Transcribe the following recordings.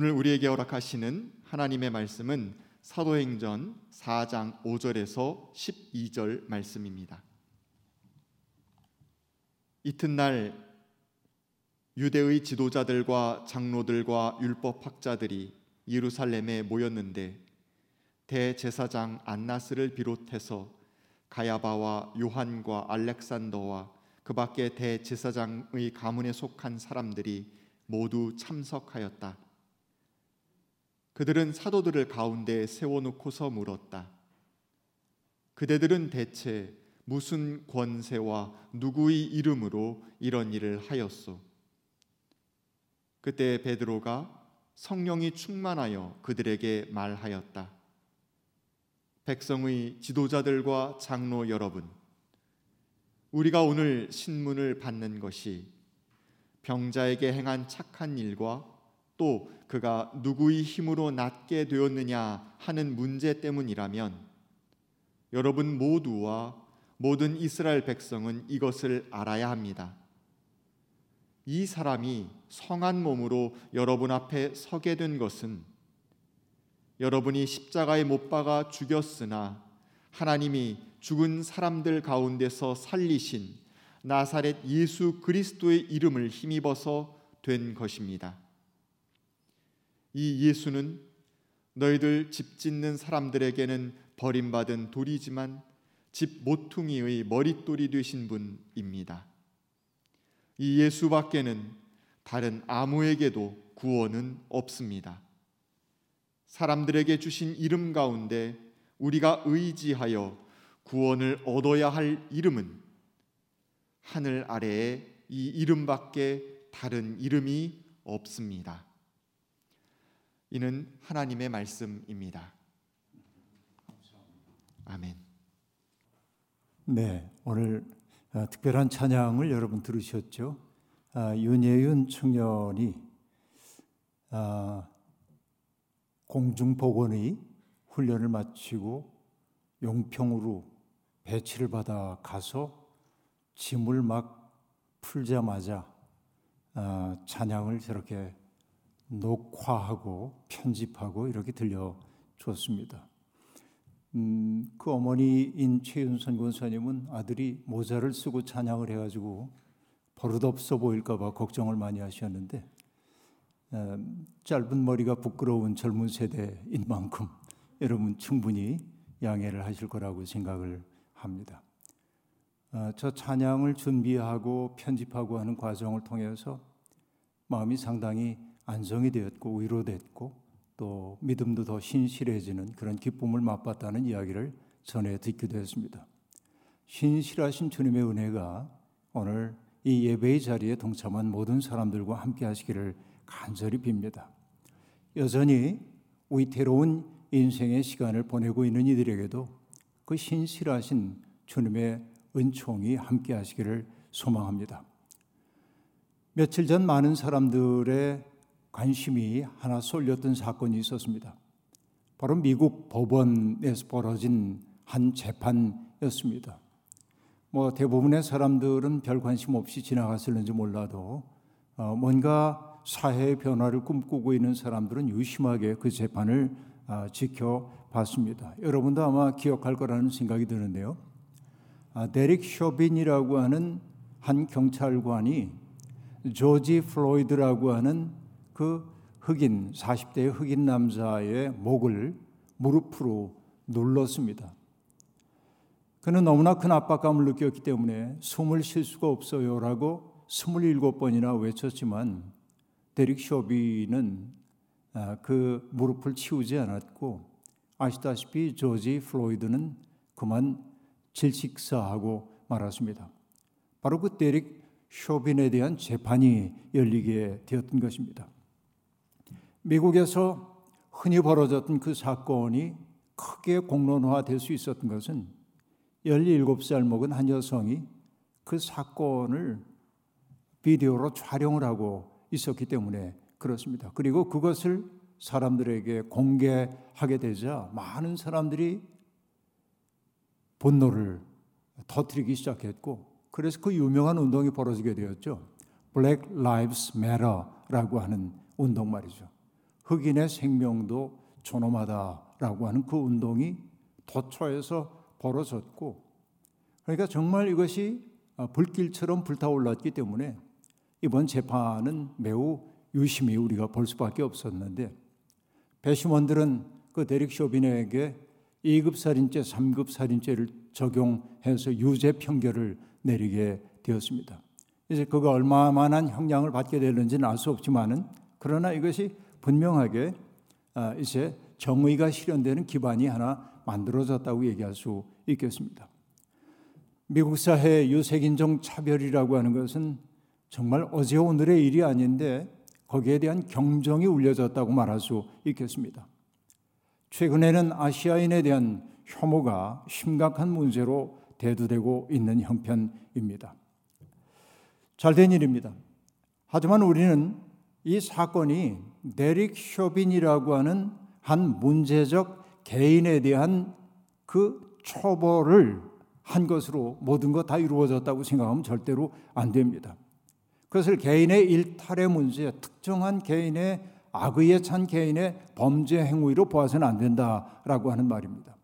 오늘 우리에게 허락하시는 하나님의 말씀은 사도행전 4장 5절에서 12절 말씀입니다. 이튿날 유대의 지도자들과 장로들과 율법학자들이 예루살렘에 모였는데 대제사장 안나스를 비롯해서 가야바와 요한과 알렉산더와 그 밖에 대제사장의 가문에 속한 사람들이 모두 참석하였다. 그들은 사도들을 가운데 세워놓고서 물었다. 그대들은 대체 무슨 권세와 누구의 이름으로 이런 일을 하였소? 그때 베드로가 성령이 충만하여 그들에게 말하였다. 백성의 지도자들과 장로 여러분, 우리가 오늘 신문을 받는 것이 병자에게 행한 착한 일과 또 그가 누구의 힘으로 낫게 되었느냐 하는 문제 때문이라면 여러분 모두와 모든 이스라엘 백성은 이것을 알아야 합니다. 이 사람이 성한 몸으로 여러분 앞에 서게 된 것은 여러분이 십자가에 못 박아 죽였으나 하나님이 죽은 사람들 가운데서 살리신 나사렛 예수 그리스도의 이름을 힘입어서 된 것입니다. 이 예수는 너희들 집 짓는 사람들에게는 버림받은 돌이지만 집 모퉁이의 머릿돌이 되신 분입니다. 이 예수밖에는 다른 아무에게도 구원은 없습니다. 사람들에게 주신 이름 가운데 우리가 의지하여 구원을 얻어야 할 이름은 하늘 아래에 이 이름밖에 다른 이름이 없습니다. 이는 하나님의 말씀입니다. 아멘. 네, 오늘 아, 특별한 찬양을 여러분 들으셨죠? 아, 윤예윤 청년이 아, 공중보건의 훈련을 마치고 용평으로 배치를 받아 가서 짐을 막 풀자마자 아, 찬양을 저렇게 녹화하고 편집하고 이렇게 들려줬습니다. 음, 그 어머니인 최윤선 권사님은 아들이 모자를 쓰고 찬양을 해가지고 버릇없어 보일까봐 걱정을 많이 하셨는데 음, 짧은 머리가 부끄러운 젊은 세대인 만큼 여러분 충분히 양해를 하실 거라고 생각을 합니다. 어, 저 찬양을 준비하고 편집하고 하는 과정을 통해서 마음이 상당히 안정이 되었고 위로됐고 또 믿음도 더 신실해지는 그런 기쁨을 맛봤다는 이야기를 전해 듣기도 했습니다. 신실하신 주님의 은혜가 오늘 이 예배의 자리에 동참한 모든 사람들과 함께 하시기를 간절히 빕니다. 여전히 위태로운 인생의 시간을 보내고 있는 이들에게도 그 신실하신 주님의 은총이 함께 하시기를 소망합니다. 며칠 전 많은 사람들의 관심이 하나 쏠렸던 사건이 있었습니다. 바로 미국 법원에서 벌어진 한 재판이었습니다. 뭐 대부분의 사람들은 별 관심 없이 지나갔을는지 몰라도 어 뭔가 사회의 변화를 꿈꾸고 있는 사람들은 유심하게 그 재판을 어 지켜봤습니다. 여러분도 아마 기억할 거라는 생각이 드는데요. 아, 데릭 쇼빈이라고 하는 한 경찰관이 조지 플로이드라고 하는 그 흑인 40대의 흑인 남자의 목을 무릎으로 눌렀습니다. 그는 너무나 큰 압박감을 느꼈기 때문에 숨을 쉴 수가 없어요라고 27번이나 외쳤지만 데릭 쇼빈은 아, 그 무릎을 치우지 않았고 아시다시피 조지 플로이드는 그만 질식사하고 말았습니다. 바로 그 데릭 쇼빈에 대한 재판이 열리게 되었던 것입니다. 미국에서 흔히 벌어졌던 그 사건이 크게 공론화될 수 있었던 것은 17살 먹은 한 여성이 그 사건을 비디오로 촬영을 하고 있었기 때문에 그렇습니다. 그리고 그것을 사람들에게 공개하게 되자 많은 사람들이 분노를 터뜨리기 시작했고 그래서 그 유명한 운동이 벌어지게 되었죠. Black Lives Matter라고 하는 운동 말이죠. 흑인의 생명도 존엄하다라고 하는 그 운동이 도처에서 벌어졌고 그러니까 정말 이것이 불길처럼 불타올랐기 때문에 이번 재판은 매우 유심히 우리가 볼 수밖에 없었는데 배심원들은 그 데릭 쇼빈에게 2급 살인죄, 3급 살인죄를 적용해서 유죄 판결을 내리게 되었습니다. 이제 그가 얼마만한 형량을 받게 되는지는 알 수 없지만은 그러나 이것이 분명하게 아, 이제 정의가 실현되는 기반이 하나 만들어졌다고 얘기할 수 있겠습니다. 미국 사회 유색인종 차별이라고 하는 것은 정말 어제 오늘의 일이 아닌데 거기에 대한 경종이 울려졌다고 말할 수 있겠습니다. 최근에는 아시아인에 대한 혐오가 심각한 문제로 대두되고 있는 형편입니다. 잘된 일입니다. 하지만 우리는 이 사건이 데릭 쇼빈이라고 하는 한 문제적 개인에 대한 그 처벌을 한 것으로 모든 것 다 이루어졌다고 생각하면 절대로 안 됩니다. 그것을 개인의 일탈의 문제, 특정한 개인의 악의에 찬 개인의 범죄 행위로 보아서는 안 된다라고 하는 말입니다.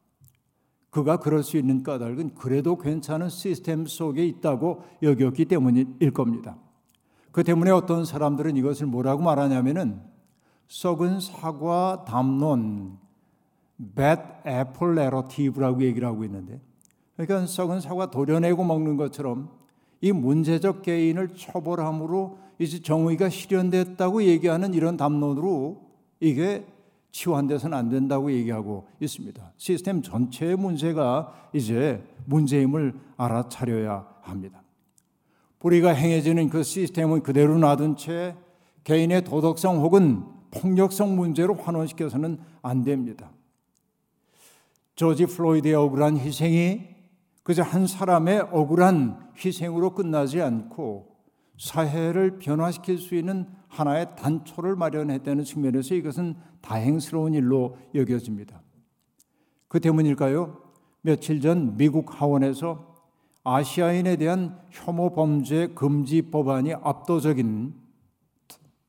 그가 그럴 수 있는 까닭은 그래도 괜찮은 시스템 속에 있다고 여겼기 때문일 겁니다. 그 때문에 어떤 사람들은 이것을 뭐라고 말하냐면은 썩은 사과 담론, bad apple narrative라고 얘기를 하고 있는데, 그러니까 썩은 사과 도려내고 먹는 것처럼 이 문제적 개인을 처벌함으로 이제 정의가 실현됐다고 얘기하는 이런 담론으로 이게 치환돼서는 안 된다고 얘기하고 있습니다. 시스템 전체의 문제가 이제 문제임을 알아차려야 합니다. 우리가 행해지는 그 시스템은 그대로 놔둔 채 개인의 도덕성 혹은 폭력성 문제로 환원시켜서는 안 됩니다. 조지 플로이드의 억울한 희생이 그저 한 사람의 억울한 희생으로 끝나지 않고 사회를 변화시킬 수 있는 하나의 단초를 마련했다는 측면에서 이것은 다행스러운 일로 여겨집니다. 그 때문일까요? 며칠 전 미국 하원에서 아시아인에 대한 혐오 범죄 금지 법안이 압도적인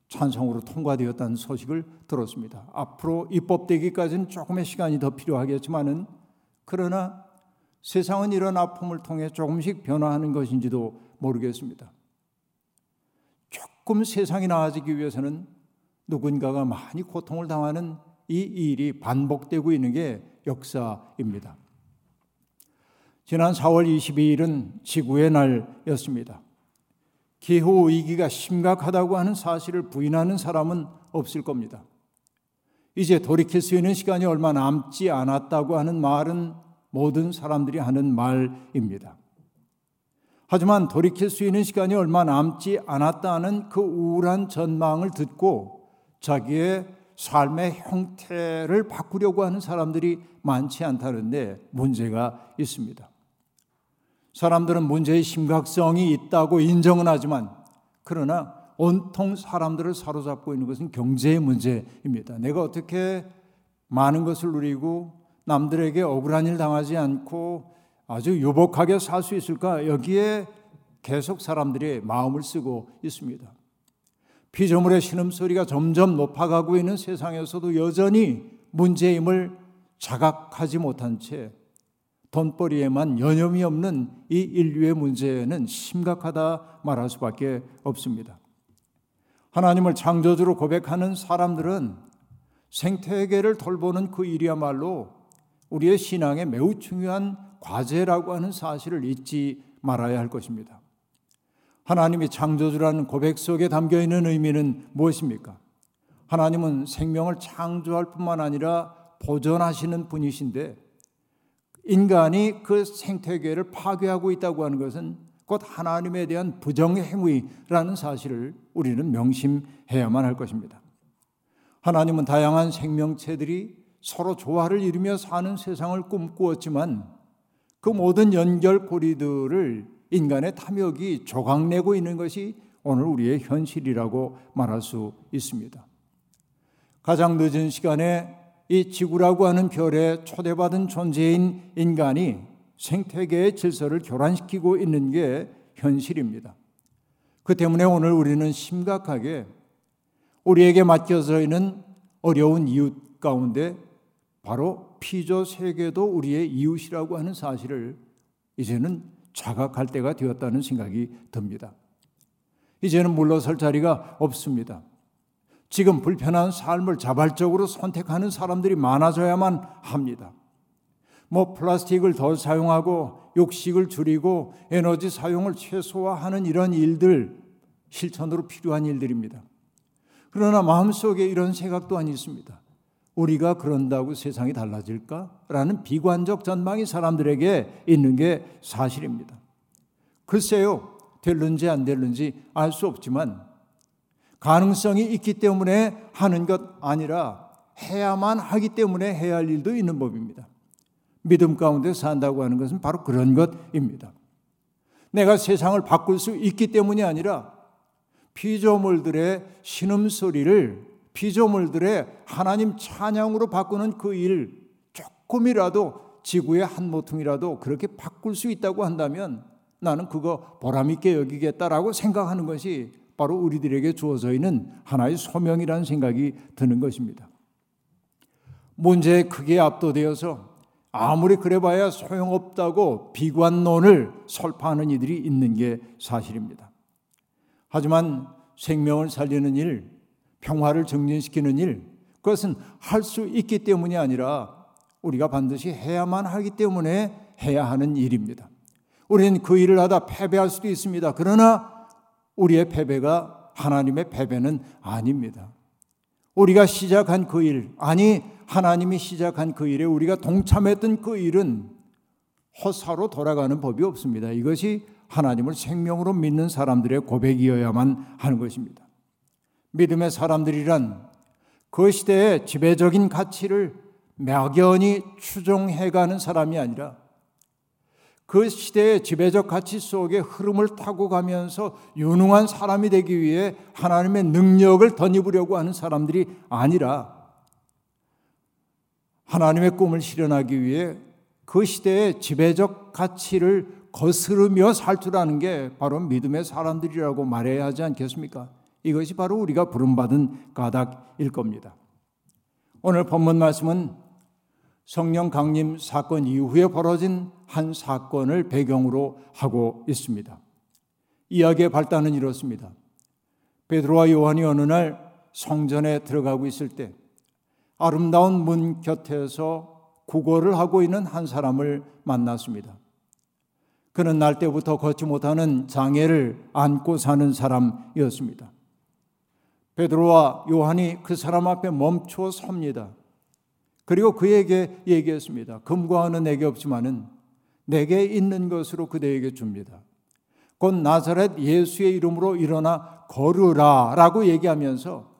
찬성으로 통과되었다는 소식을 들었습니다. 앞으로 입법되기까지는 조금의 시간이 더 필요하겠지만은 그러나 세상은 이런 아픔을 통해 조금씩 변화하는 것인지도 모르겠습니다. 조금 세상이 나아지기 위해서는 누군가가 많이 고통을 당하는 이 일이 반복되고 있는 게 역사입니다. 지난 4월 22일은 지구의 날이었습니다. 기후 위기가 심각하다고 하는 사실을 부인하는 사람은 없을 겁니다. 이제 돌이킬 수 있는 시간이 얼마 남지 않았다고 하는 말은 모든 사람들이 하는 말입니다. 하지만 돌이킬 수 있는 시간이 얼마 남지 않았다는 그 우울한 전망을 듣고 자기의 삶의 형태를 바꾸려고 하는 사람들이 많지 않다는데 문제가 있습니다. 사람들은 문제의 심각성이 있다고 인정은 하지만 그러나 온통 사람들을 사로잡고 있는 것은 경제의 문제입니다. 내가 어떻게 많은 것을 누리고 남들에게 억울한 일 당하지 않고 아주 유복하게 살 수 있을까? 여기에 계속 사람들이 마음을 쓰고 있습니다. 피조물의 신음소리가 점점 높아가고 있는 세상에서도 여전히 문제임을 자각하지 못한 채 돈벌이에만 여념이 없는 이 인류의 문제는 심각하다 말할 수밖에 없습니다. 하나님을 창조주로 고백하는 사람들은 생태계를 돌보는 그 일이야말로 우리의 신앙에 매우 중요한 과제라고 하는 사실을 잊지 말아야 할 것입니다. 하나님이 창조주라는 고백 속에 담겨 있는 의미는 무엇입니까? 하나님은 생명을 창조할 뿐만 아니라 보존하시는 분이신데 인간이 그 생태계를 파괴하고 있다고 하는 것은 곧 하나님에 대한 부정행위라는 사실을 우리는 명심해야만 할 것입니다. 하나님은 다양한 생명체들이 서로 조화를 이루며 사는 세상을 꿈꾸었지만 그 모든 연결고리들을 인간의 탐욕이 조각내고 있는 것이 오늘 우리의 현실이라고 말할 수 있습니다. 가장 늦은 시간에 이 지구라고 하는 별에 초대받은 존재인 인간이 생태계의 질서를 교란시키고 있는 게 현실입니다. 그 때문에 오늘 우리는 심각하게 우리에게 맡겨져 있는 어려운 이웃 가운데 바로 피조 세계도 우리의 이웃이라고 하는 사실을 이제는 자각할 때가 되었다는 생각이 듭니다. 이제는 물러설 자리가 없습니다. 지금 불편한 삶을 자발적으로 선택하는 사람들이 많아져야만 합니다. 뭐 플라스틱을 덜 사용하고 욕식을 줄이고 에너지 사용을 최소화하는 이런 일들 실천으로 필요한 일들입니다. 그러나 마음속에 이런 생각 또한 있습니다. 우리가 그런다고 세상이 달라질까? 라는 비관적 전망이 사람들에게 있는 게 사실입니다. 글쎄요, 될는지 안 될는지 알 수 없지만 가능성이 있기 때문에 하는 것 아니라 해야만 하기 때문에 해야 할 일도 있는 법입니다. 믿음 가운데 산다고 하는 것은 바로 그런 것입니다. 내가 세상을 바꿀 수 있기 때문이 아니라 피조물들의 신음소리를 피조물들의 하나님 찬양으로 바꾸는 그 일 조금이라도 지구의 한 모퉁이라도 그렇게 바꿀 수 있다고 한다면 나는 그거 보람있게 여기겠다라고 생각하는 것이 바로 우리들에게 주어져 있는 하나의 소명이라는 생각이 드는 것입니다. 문제에 크게 압도되어서 아무리 그래봐야 소용없다고 비관론을 설파하는 이들이 있는 게 사실입니다. 하지만 생명을 살리는 일, 평화를 정진시키는 일, 그것은 할 수 있기 때문이 아니라 우리가 반드시 해야만 하기 때문에 해야 하는 일입니다. 우리는 그 일을 하다 패배할 수도 있습니다. 그러나 우리의 패배가 하나님의 패배는 아닙니다. 우리가 시작한 그 일, 아니 하나님이 시작한 그 일에 우리가 동참했던 그 일은 허사로 돌아가는 법이 없습니다. 이것이 하나님을 생명으로 믿는 사람들의 고백이어야만 하는 것입니다. 믿음의 사람들이란 그 시대의 지배적인 가치를 막연히 추종해가는 사람이 아니라 그 시대의 지배적 가치 속에 흐름을 타고 가면서 유능한 사람이 되기 위해 하나님의 능력을 덧입으려고 하는 사람들이 아니라 하나님의 꿈을 실현하기 위해 그 시대의 지배적 가치를 거스르며 살줄 아는 게 바로 믿음의 사람들이라고 말해야 하지 않겠습니까? 이것이 바로 우리가 부름받은 까닭일 겁니다. 오늘 본문 말씀은 성령 강림 사건 이후에 벌어진 한 사건을 배경으로 하고 있습니다. 이야기의 발단은 이렇습니다. 베드로와 요한이 어느 날 성전에 들어가고 있을 때 아름다운 문 곁에서 구걸을 하고 있는 한 사람을 만났습니다. 그는 날 때부터 걷지 못하는 장애를 안고 사는 사람이었습니다. 베드로와 요한이 그 사람 앞에 멈춰 섭니다. 그리고 그에게 얘기했습니다. 금과 은은 내게 없지만은 내게 있는 것으로 그대에게 줍니다. 곧 나사렛 예수의 이름으로 일어나 걸으라 라고 얘기하면서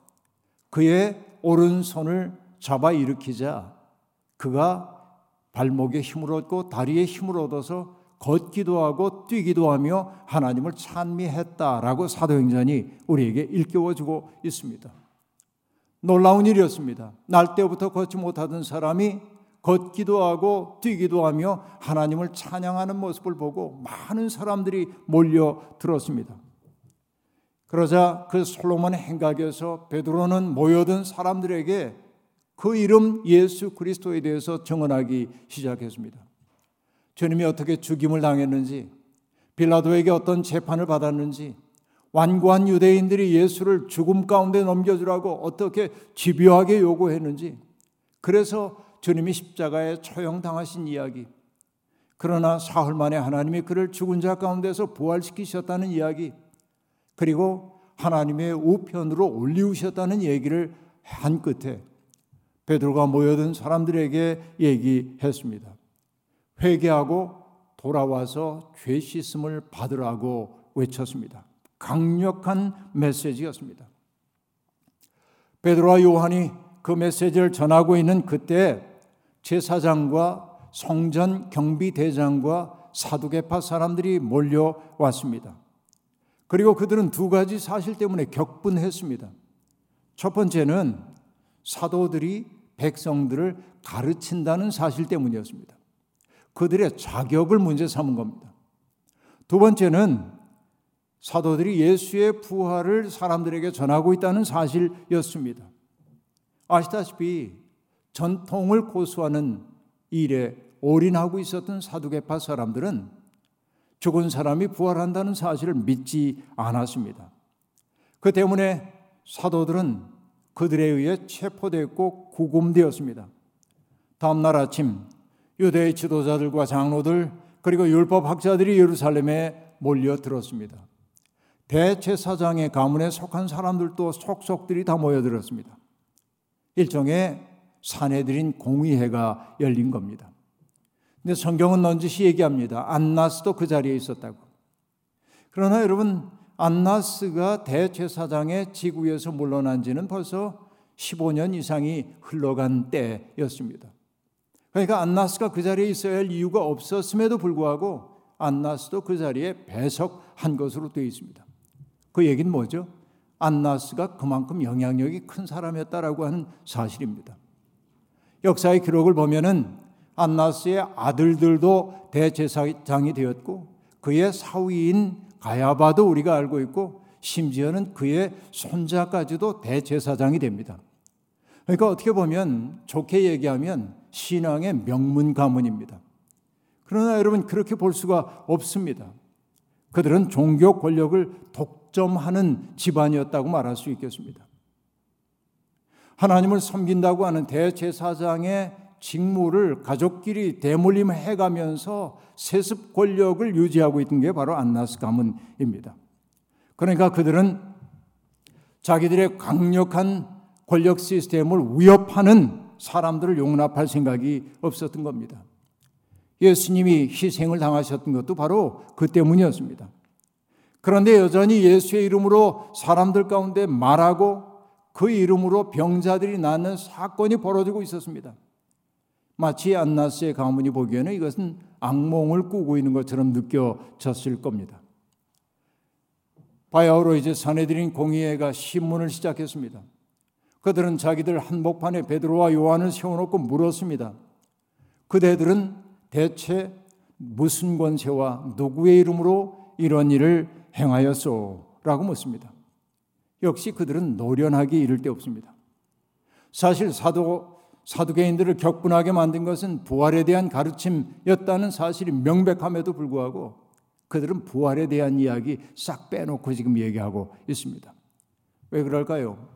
그의 오른손을 잡아 일으키자 그가 발목에 힘을 얻고 다리에 힘을 얻어서 걷기도 하고 뛰기도 하며 하나님을 찬미했다라고 사도행전이 우리에게 일깨워주고 있습니다. 놀라운 일이었습니다. 날 때부터 걷지 못하던 사람이 걷기도 하고 뛰기도 하며 하나님을 찬양하는 모습을 보고 많은 사람들이 몰려 들었습니다. 그러자 그 솔로몬 행각에서 베드로는 모여든 사람들에게 그 이름 예수 그리스도에 대해서 증언하기 시작했습니다. 주님이 어떻게 죽임을 당했는지, 빌라도에게 어떤 재판을 받았는지, 완고한 유대인들이 예수를 죽음 가운데 넘겨주라고 어떻게 집요하게 요구했는지, 그래서 주님이 십자가에 처형당하신 이야기, 그러나 사흘 만에 하나님이 그를 죽은 자 가운데서 부활시키셨다는 이야기, 그리고 하나님의 우편으로 올리우셨다는 얘기를 한 끝에 베드로가 모여든 사람들에게 얘기했습니다. 회개하고 돌아와서 죄 씻음을 받으라고 외쳤습니다. 강력한 메시지였습니다. 베드로와 요한이 그 메시지를 전하고 있는 그때 제사장과 성전 경비대장과 사두개파 사람들이 몰려왔습니다. 그리고 그들은 두 가지 사실 때문에 격분했습니다. 첫 번째는 사도들이 백성들을 가르친다는 사실 때문이었습니다. 그들의 자격을 문제 삼은 겁니다. 두 번째는 사도들이 예수의 부활을 사람들에게 전하고 있다는 사실이었습니다. 아시다시피 전통을 고수하는 일에 올인하고 있었던 사두개파 사람들은 죽은 사람이 부활한다는 사실을 믿지 않았습니다. 그 때문에 사도들은 그들에 의해 체포되었고 구금되었습니다. 다음 날 아침 유대의 지도자들과 장로들 그리고 율법 학자들이 예루살렘에 몰려들었습니다. 대제사장의 가문에 속한 사람들도 속속들이 다 모여들었습니다. 일종의 사내들인 공의회가 열린 겁니다. 근데 성경은 넌지시 얘기합니다. 안나스도 그 자리에 있었다고. 그러나 여러분 안나스가 대제사장의 지구에서 물러난 지는 벌써 15년 이상이 흘러간 때였습니다. 그러니까 안나스가 그 자리에 있어야 할 이유가 없었음에도 불구하고 안나스도 그 자리에 배석한 것으로 되어 있습니다. 그 얘기는 뭐죠? 안나스가 그만큼 영향력이 큰 사람이었다라고 하는 사실입니다. 역사의 기록을 보면은 안나스의 아들들도 대제사장이 되었고 그의 사위인 가야바도 우리가 알고 있고 심지어는 그의 손자까지도 대제사장이 됩니다. 그러니까 어떻게 보면 좋게 얘기하면 신앙의 명문 가문입니다. 그러나 여러분 그렇게 볼 수가 없습니다. 그들은 종교 권력을 독 점하는 집안이었다고 말할 수 있겠습니다. 하나님을 섬긴다고 하는 대제사장의 직무를 가족끼리 대물림 해가면서 세습 권력을 유지하고 있던 게 바로 안나스 가문입니다. 그러니까 그들은 자기들의 강력한 권력 시스템을 위협하는 사람들을 용납할 생각이 없었던 겁니다. 예수님이 희생을 당하셨던 것도 바로 그 때문이었습니다. 그런데 여전히 예수의 이름으로 사람들 가운데 말하고 그 이름으로 병자들이 낫는 사건이 벌어지고 있었습니다. 마치 안나스의 가문이 보기에는 이것은 악몽을 꾸고 있는 것처럼 느껴졌을 겁니다. 바야흐로 이제 사내들인 공의회가 신문을 시작했습니다. 그들은 자기들 한복판에 베드로와 요한을 세워놓고 물었습니다. 그대들은 대체 무슨 권세와 누구의 이름으로 이런 일을 행하였소? 라고 묻습니다. 역시 그들은 노련하게 이를 데 없습니다. 사실 사도 사두개인들을 격분하게 만든 것은 부활에 대한 가르침이었다는 사실이 명백함에도 불구하고 그들은 부활에 대한 이야기 싹 빼놓고 지금 얘기하고 있습니다. 왜 그럴까요?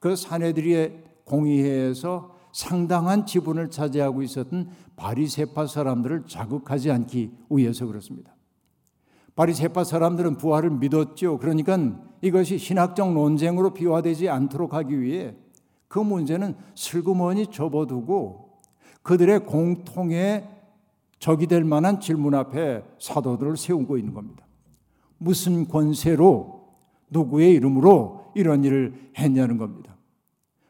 그 사내들의 공의회에서 상당한 지분을 차지하고 있었던 바리세파 사람들을 자극하지 않기 위해서 그렇습니다. 바리세파 사람들은 부활을 믿었죠. 그러니까 이것이 신학적 논쟁으로 비화되지 않도록 하기 위해 그 문제는 슬그머니 접어두고 그들의 공통의 적이 될 만한 질문 앞에 사도들을 세우고 있는 겁니다. 무슨 권세로 누구의 이름으로 이런 일을 했냐는 겁니다.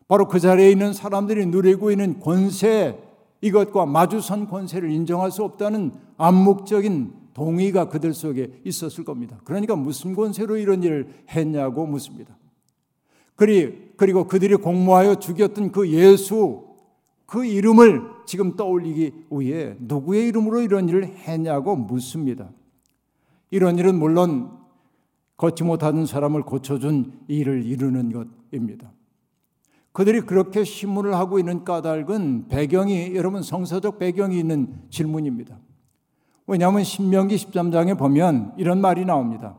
바로 그 자리에 있는 사람들이 누리고 있는 권세 이것과 마주선 권세를 인정할 수 없다는 암묵적인 동의가 그들 속에 있었을 겁니다. 그러니까 무슨 권세로 이런 일을 했냐고 묻습니다. 그리고 그들이 공모하여 죽였던 그 예수 그 이름을 지금 떠올리기 위해 누구의 이름으로 이런 일을 했냐고 묻습니다. 이런 일은 물론 걷지 못하는 사람을 고쳐준 일을 이루는 것입니다. 그들이 그렇게 신문을 하고 있는 까닭은 배경이 여러분 성서적 배경이 있는 질문입니다. 왜냐하면 신명기 13장에 보면 이런 말이 나옵니다.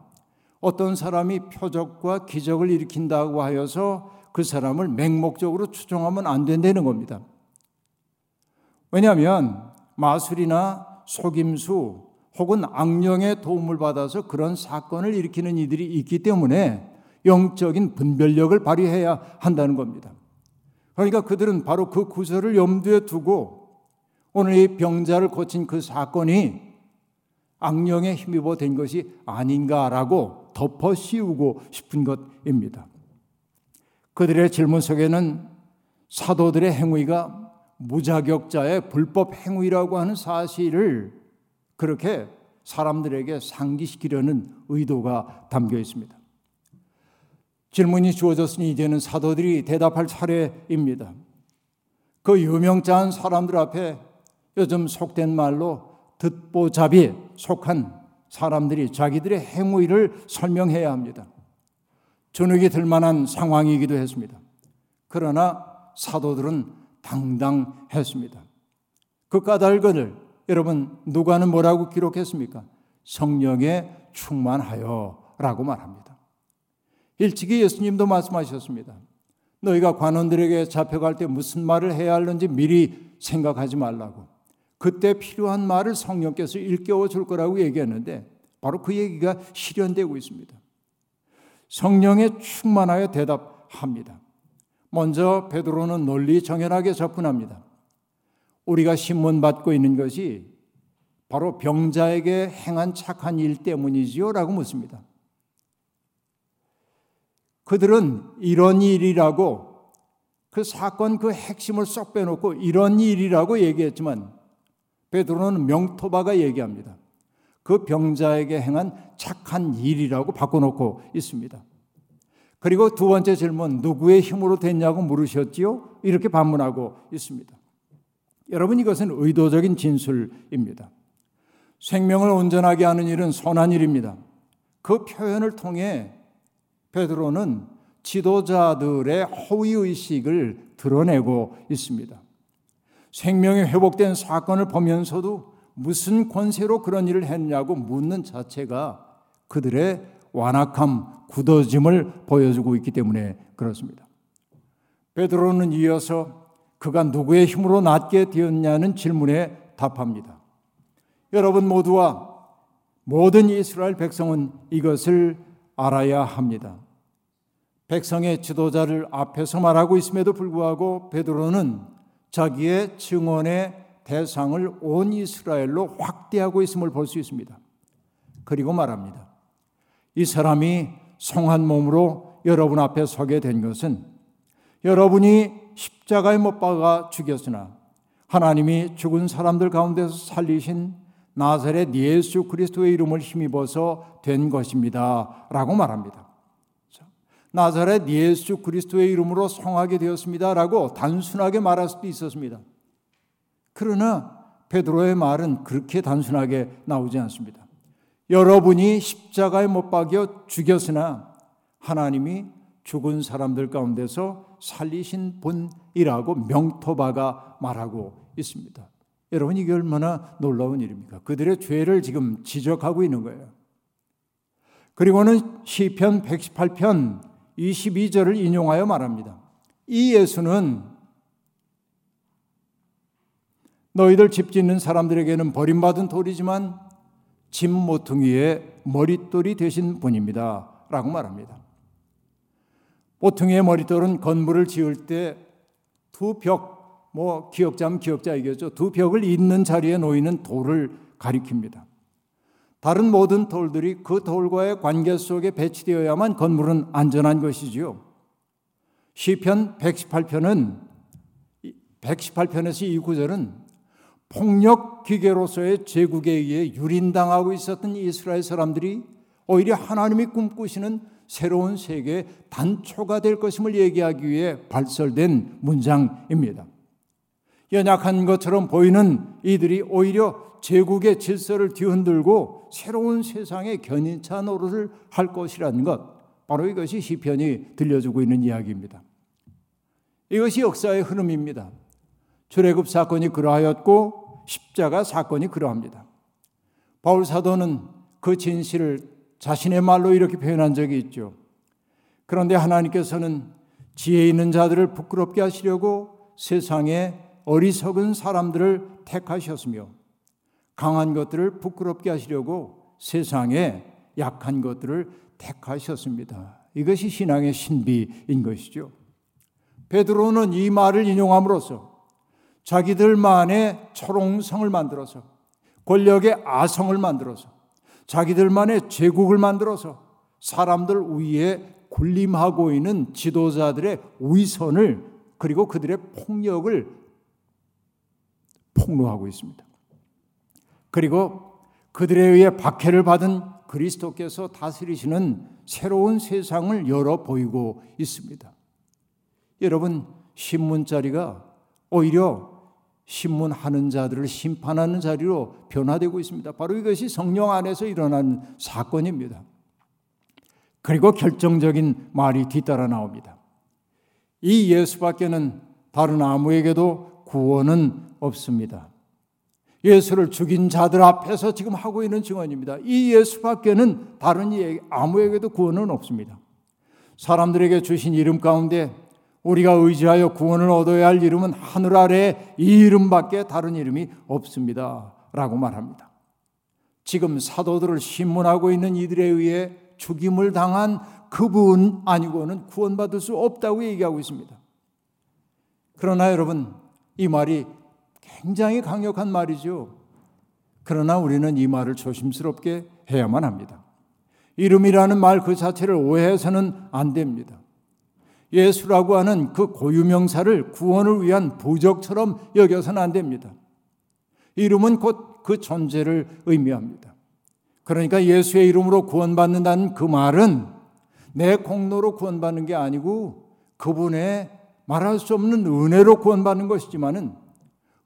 어떤 사람이 표적과 기적을 일으킨다고 하여서 그 사람을 맹목적으로 추종하면 안 된다는 겁니다. 왜냐하면 마술이나 속임수 혹은 악령의 도움을 받아서 그런 사건을 일으키는 이들이 있기 때문에 영적인 분별력을 발휘해야 한다는 겁니다. 그러니까 그들은 바로 그 구절을 염두에 두고 오늘 이 병자를 고친 그 사건이 악령에 힘입어 된 것이 아닌가라고 덮어 씌우고 싶은 것입니다. 그들의 질문 속에는 사도들의 행위가 무자격자의 불법 행위라고 하는 사실을 그렇게 사람들에게 상기시키려는 의도가 담겨 있습니다. 질문이 주어졌으니 이제는 사도들이 대답할 차례입니다. 그 유명자한 사람들 앞에 요즘 속된 말로 듣보잡이 속한 사람들이 자기들의 행위를 설명해야 합니다. 주눅이 들 만한 상황이기도 했습니다. 그러나 사도들은 당당했습니다. 그 까닭을 여러분 누가는 뭐라고 기록했습니까? 성령에 충만하여라고 말합니다. 일찍이 예수님도 말씀하셨습니다. 너희가 관원들에게 잡혀갈 때 무슨 말을 해야 하는지 미리 생각하지 말라고. 그때 필요한 말을 성령께서 일깨워 줄 거라고 얘기했는데 바로 그 얘기가 실현되고 있습니다. 성령에 충만하여 대답합니다. 먼저 베드로는 논리 정연하게 접근합니다. 우리가 신문 받고 있는 것이 바로 병자에게 행한 착한 일 때문이지요? 라고 묻습니다. 그들은 이런 일이라고 그 사건 그 핵심을 쏙 빼놓고 이런 일이라고 얘기했지만 베드로는 명토바가 얘기합니다. 그 병자에게 행한 착한 일이라고 바꿔놓고 있습니다. 그리고 두 번째 질문, 누구의 힘으로 됐냐고 물으셨지요? 이렇게 반문하고 있습니다. 여러분, 이것은 의도적인 진술입니다. 생명을 온전하게 하는 일은 선한 일입니다. 그 표현을 통해 베드로는 지도자들의 허위 의식을 드러내고 있습니다. 생명이 회복된 사건을 보면서도 무슨 권세로 그런 일을 했냐고 묻는 자체가 그들의 완악함, 굳어짐을 보여주고 있기 때문에 그렇습니다. 베드로는 이어서 그가 누구의 힘으로 낫게 되었냐는 질문에 답합니다. 여러분 모두와 모든 이스라엘 백성은 이것을 알아야 합니다. 백성의 지도자를 앞에서 말하고 있음에도 불구하고 베드로는 자기의 증언의 대상을 온 이스라엘로 확대하고 있음을 볼 수 있습니다. 그리고 말합니다. 이 사람이 성한 몸으로 여러분 앞에 서게 된 것은 여러분이 십자가에 못 박아 죽였으나 하나님이 죽은 사람들 가운데서 살리신 나사렛 예수 그리스도의 이름을 힘입어서 된 것입니다. 라고 말합니다. 나사렛 예수 그리스도의 이름으로 성하게 되었습니다. 라고 단순하게 말할 수도 있었습니다. 그러나 베드로의 말은 그렇게 단순하게 나오지 않습니다. 여러분이 십자가에 못 박여 죽였으나 하나님이 죽은 사람들 가운데서 살리신 분이라고 명토바가 말하고 있습니다. 여러분 이게 얼마나 놀라운 일입니까? 그들의 죄를 지금 지적하고 있는 거예요. 그리고는 시편 118편 22절을 인용하여 말합니다. 이 예수는 너희들 집 짓는 사람들에게는 버림받은 돌이지만 집 모퉁이의 머릿돌이 되신 분입니다. 라고 말합니다. 모퉁이의 머릿돌은 건물을 지을 때 두 벽, 뭐 기억자면 기억자이겠죠. 두 벽을 잇는 자리에 놓이는 돌을 가리킵니다. 다른 모든 돌들이 그 돌과의 관계 속에 배치되어야만 건물은 안전한 것이지요. 시편 118편은 118편에서 이 구절은 폭력 기계로서의 제국에 의해 유린당하고 있었던 이스라엘 사람들이 오히려 하나님이 꿈꾸시는 새로운 세계의 단초가 될 것임을 얘기하기 위해 발설된 문장입니다. 연약한 것처럼 보이는 이들이 오히려 제국의 질서를 뒤흔들고 새로운 세상의 견인차 노릇을 할 것이라는 것. 바로 이것이 시편이 들려주고 있는 이야기입니다. 이것이 역사의 흐름입니다. 출애굽 사건이 그러하였고 십자가 사건이 그러합니다. 바울 사도는 그 진실을 자신의 말로 이렇게 표현한 적이 있죠. 그런데 하나님께서는 지혜 있는 자들을 부끄럽게 하시려고 세상에 어리석은 사람들을 택하셨으며 강한 것들을 부끄럽게 하시려고 세상에 약한 것들을 택하셨습니다. 이것이 신앙의 신비인 것이죠. 베드로는 이 말을 인용함으로써 자기들만의 초롱성을 만들어서 권력의 아성을 만들어서 자기들만의 제국을 만들어서 사람들 위에 군림하고 있는 지도자들의 위선을 그리고 그들의 폭력을 폭로하고 있습니다. 그리고 그들에 의해 박해를 받은 그리스도께서 다스리시는 새로운 세상을 열어 보이고 있습니다. 여러분, 신문자리가 오히려 신문하는 자들을 심판하는 자리로 변화되고 있습니다. 바로 이것이 성령 안에서 일어난 사건입니다. 그리고 결정적인 말이 뒤따라 나옵니다. 이 예수밖에는 다른 아무에게도 구원은 없습니다. 예수를 죽인 자들 앞에서 지금 하고 있는 증언입니다. 이 예수밖에는 다른 아무에게도 구원은 없습니다. 사람들에게 주신 이름 가운데 우리가 의지하여 구원을 얻어야 할 이름은 하늘 아래 이 이름밖에 다른 이름이 없습니다. 라고 말합니다. 지금 사도들을 신문하고 있는 이들에 의해 죽임을 당한 그분 아니고는 구원받을 수 없다고 얘기하고 있습니다. 그러나 여러분, 이 말이 굉장히 강력한 말이죠. 그러나 우리는 이 말을 조심스럽게 해야만 합니다. 이름이라는 말 그 자체를 오해해서는 안 됩니다. 예수라고 하는 그 고유명사를 구원을 위한 부적처럼 여겨서는 안 됩니다. 이름은 곧 그 존재를 의미합니다. 그러니까 예수의 이름으로 구원받는다는 그 말은 내 공로로 구원받는 게 아니고 그분의 말할 수 없는 은혜로 구원받는 것이지만은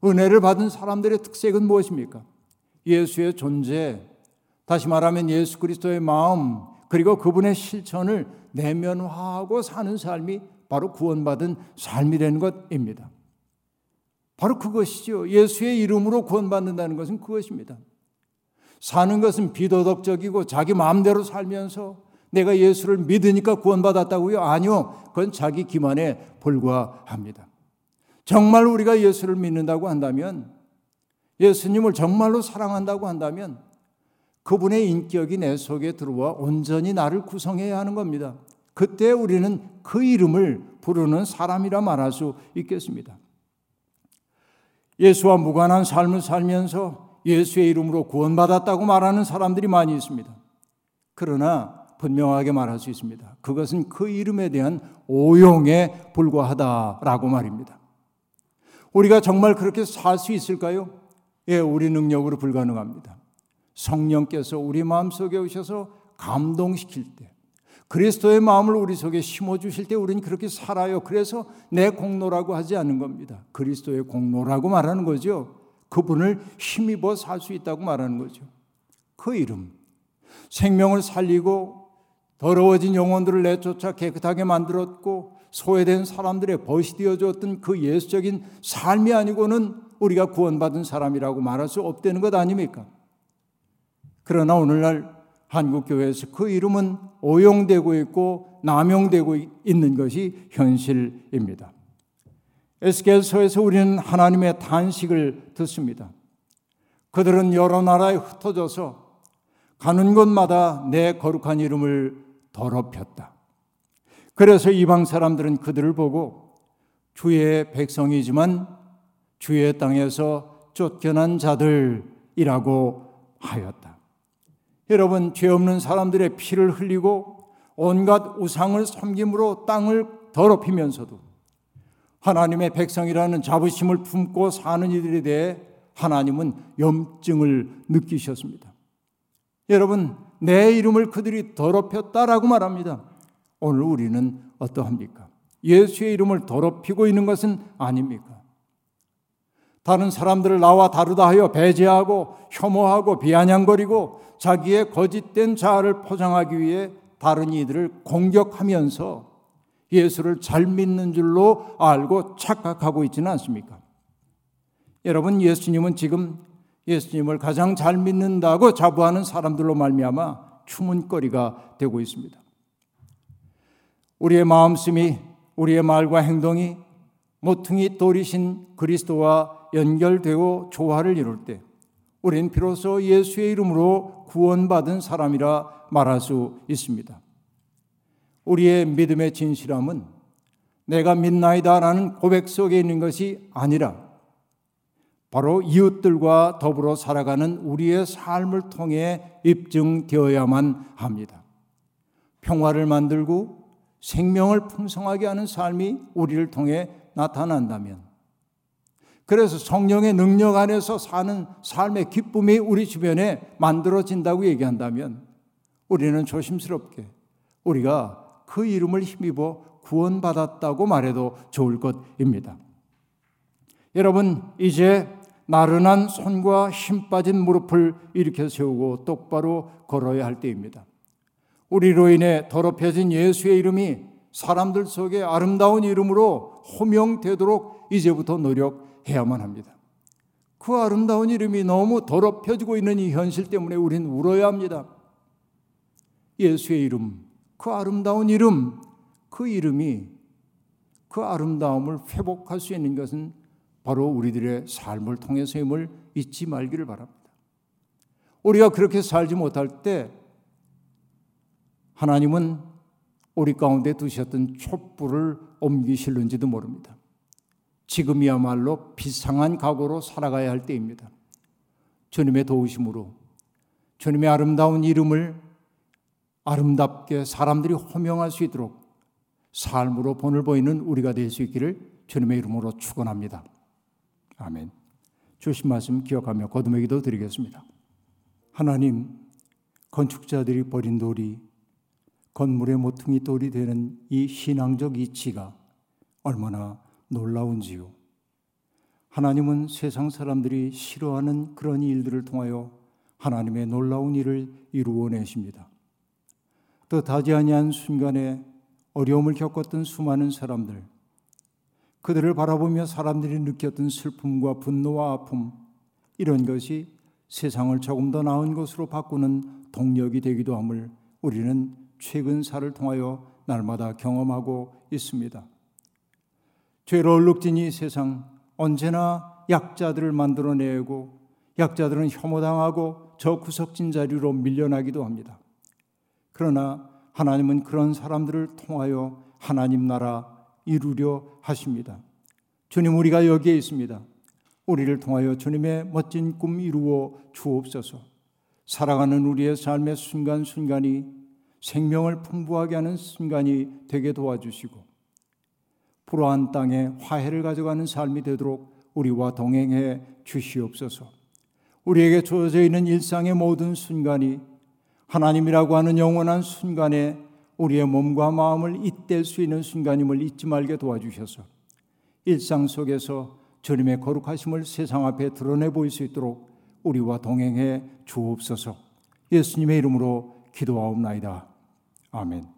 은혜를 받은 사람들의 특색은 무엇입니까? 예수의 존재, 다시 말하면 예수 그리스도의 마음, 그리고 그분의 실천을 내면화하고 사는 삶이 바로 구원받은 삶이라는 것입니다. 바로 그것이죠. 예수의 이름으로 구원받는다는 것은 그것입니다. 사는 것은 비도덕적이고 자기 마음대로 살면서 내가 예수를 믿으니까 구원받았다고요? 아니요. 그건 자기 기만에 불과합니다. 정말 우리가 예수를 믿는다고 한다면 예수님을 정말로 사랑한다고 한다면 그분의 인격이 내 속에 들어와 온전히 나를 구성해야 하는 겁니다. 그때 우리는 그 이름을 부르는 사람이라 말할 수 있겠습니다. 예수와 무관한 삶을 살면서 예수의 이름으로 구원받았다고 말하는 사람들이 많이 있습니다. 그러나 분명하게 말할 수 있습니다. 그것은 그 이름에 대한 오용에 불과하다라고 말입니다. 우리가 정말 그렇게 살 수 있을까요? 예, 우리 능력으로 불가능합니다. 성령께서 우리 마음속에 오셔서 감동시킬 때, 그리스도의 마음을 우리 속에 심어 주실 때 우리는 그렇게 살아요. 그래서 내 공로라고 하지 않는 겁니다. 그리스도의 공로라고 말하는 거죠. 그분을 힘입어 살 수 있다고 말하는 거죠. 그 이름. 생명을 살리고 더러워진 영혼들을 내쫓아 깨끗하게 만들었고 소외된 사람들의 벗이 되어 줬던 그 예수적인 삶이 아니고는 우리가 구원받은 사람이라고 말할 수 없다는 것 아닙니까? 그러나 오늘날 한국 교회에서 그 이름은 오용되고 있고 남용되고 있는 것이 현실입니다. 에스겔서에서 우리는 하나님의 탄식을 듣습니다. 그들은 여러 나라에 흩어져서 가는 곳마다 내 거룩한 이름을 더럽혔다. 그래서 이방 사람들은 그들을 보고 주의 백성이지만 주의 땅에서 쫓겨난 자들이라고 하였다. 여러분, 죄 없는 사람들의 피를 흘리고 온갖 우상을 섬김으로 땅을 더럽히면서도 하나님의 백성이라는 자부심을 품고 사는 이들에 대해 하나님은 염증을 느끼셨습니다. 여러분, 내 이름을 그들이 더럽혔다라고 말합니다. 오늘 우리는 어떠합니까? 예수의 이름을 더럽히고 있는 것은 아닙니까? 다른 사람들을 나와 다르다 하여 배제하고 혐오하고 비아냥거리고 자기의 거짓된 자아를 포장하기 위해 다른 이들을 공격하면서 예수를 잘 믿는 줄로 알고 착각하고 있지는 않습니까? 여러분 예수님은 지금 예수님을 가장 잘 믿는다고 자부하는 사람들로 말미암아 추문거리가 되고 있습니다. 우리의 마음씀이 우리의 말과 행동이 모퉁이 돌이신 그리스도와 연결되고 조화를 이룰 때 우리는 비로소 예수의 이름으로 구원받은 사람이라 말할 수 있습니다. 우리의 믿음의 진실함은 내가 믿나이다라는 고백 속에 있는 것이 아니라 바로 이웃들과 더불어 살아가는 우리의 삶을 통해 입증되어야만 합니다. 평화를 만들고 생명을 풍성하게 하는 삶이 우리를 통해 나타난다면 그래서 성령의 능력 안에서 사는 삶의 기쁨이 우리 주변에 만들어진다고 얘기한다면 우리는 조심스럽게 우리가 그 이름을 힘입어 구원받았다고 말해도 좋을 것입니다. 여러분, 이제 나른한 손과 힘 빠진 무릎을 일으켜 세우고 똑바로 걸어야 할 때입니다. 우리로 인해 더럽혀진 예수의 이름이 사람들 속에 아름다운 이름으로 호명되도록 이제부터 노력해야만 합니다. 그 아름다운 이름이 너무 더럽혀지고 있는 이 현실 때문에 우리는 울어야 합니다. 예수의 이름, 그 아름다운 이름, 그 이름이 그 아름다움을 회복할 수 있는 것은 바로 우리들의 삶을 통해서임을 잊지 말기를 바랍니다. 우리가 그렇게 살지 못할 때 하나님은 우리 가운데 두셨던 촛불을 옮기실는지도 모릅니다. 지금이야말로 비상한 각오로 살아가야 할 때입니다. 주님의 도우심으로 주님의 아름다운 이름을 아름답게 사람들이 호명할 수 있도록 삶으로 본을 보이는 우리가 될 수 있기를 주님의 이름으로 축원합니다. 아멘. 주신 말씀 기억하며 거듭의 기도 드리겠습니다. 하나님, 건축자들이 버린 돌이 건물의 모퉁이 돌이 되는 이 신앙적 이치가 얼마나 놀라운지요. 하나님은 세상 사람들이 싫어하는 그런 일들을 통하여 하나님의 놀라운 일을 이루어 내십니다. 뜻하지 아니한 순간에 어려움을 겪었던 수많은 사람들, 그들을 바라보며 사람들이 느꼈던 슬픔과 분노와 아픔, 이런 것이 세상을 조금 더 나은 것으로 바꾸는 동력이 되기도 함을 우리는 최근사를 통하여 날마다 경험하고 있습니다. 죄로 얼룩진 이 세상 언제나 약자들을 만들어내고 약자들은 혐오당하고 저 구석진 자리로 밀려나기도 합니다. 그러나 하나님은 그런 사람들을 통하여 하나님 나라 이루려 하십니다. 주님 우리가 여기에 있습니다. 우리를 통하여 주님의 멋진 꿈 이루어 주옵소서. 살아가는 우리의 삶의 순간순간이 생명을 풍부하게 하는 순간이 되게 도와주시고 불화한 땅에 화해를 가져가는 삶이 되도록 우리와 동행해 주시옵소서. 우리에게 주어져 있는 일상의 모든 순간이 하나님이라고 하는 영원한 순간에 우리의 몸과 마음을 잇댈 수 있는 순간임을 잊지 말게 도와주셔서 일상 속에서 주님의 거룩하심을 세상 앞에 드러내 보일 수 있도록 우리와 동행해 주옵소서. 예수님의 이름으로 기도하옵나이다. 아멘.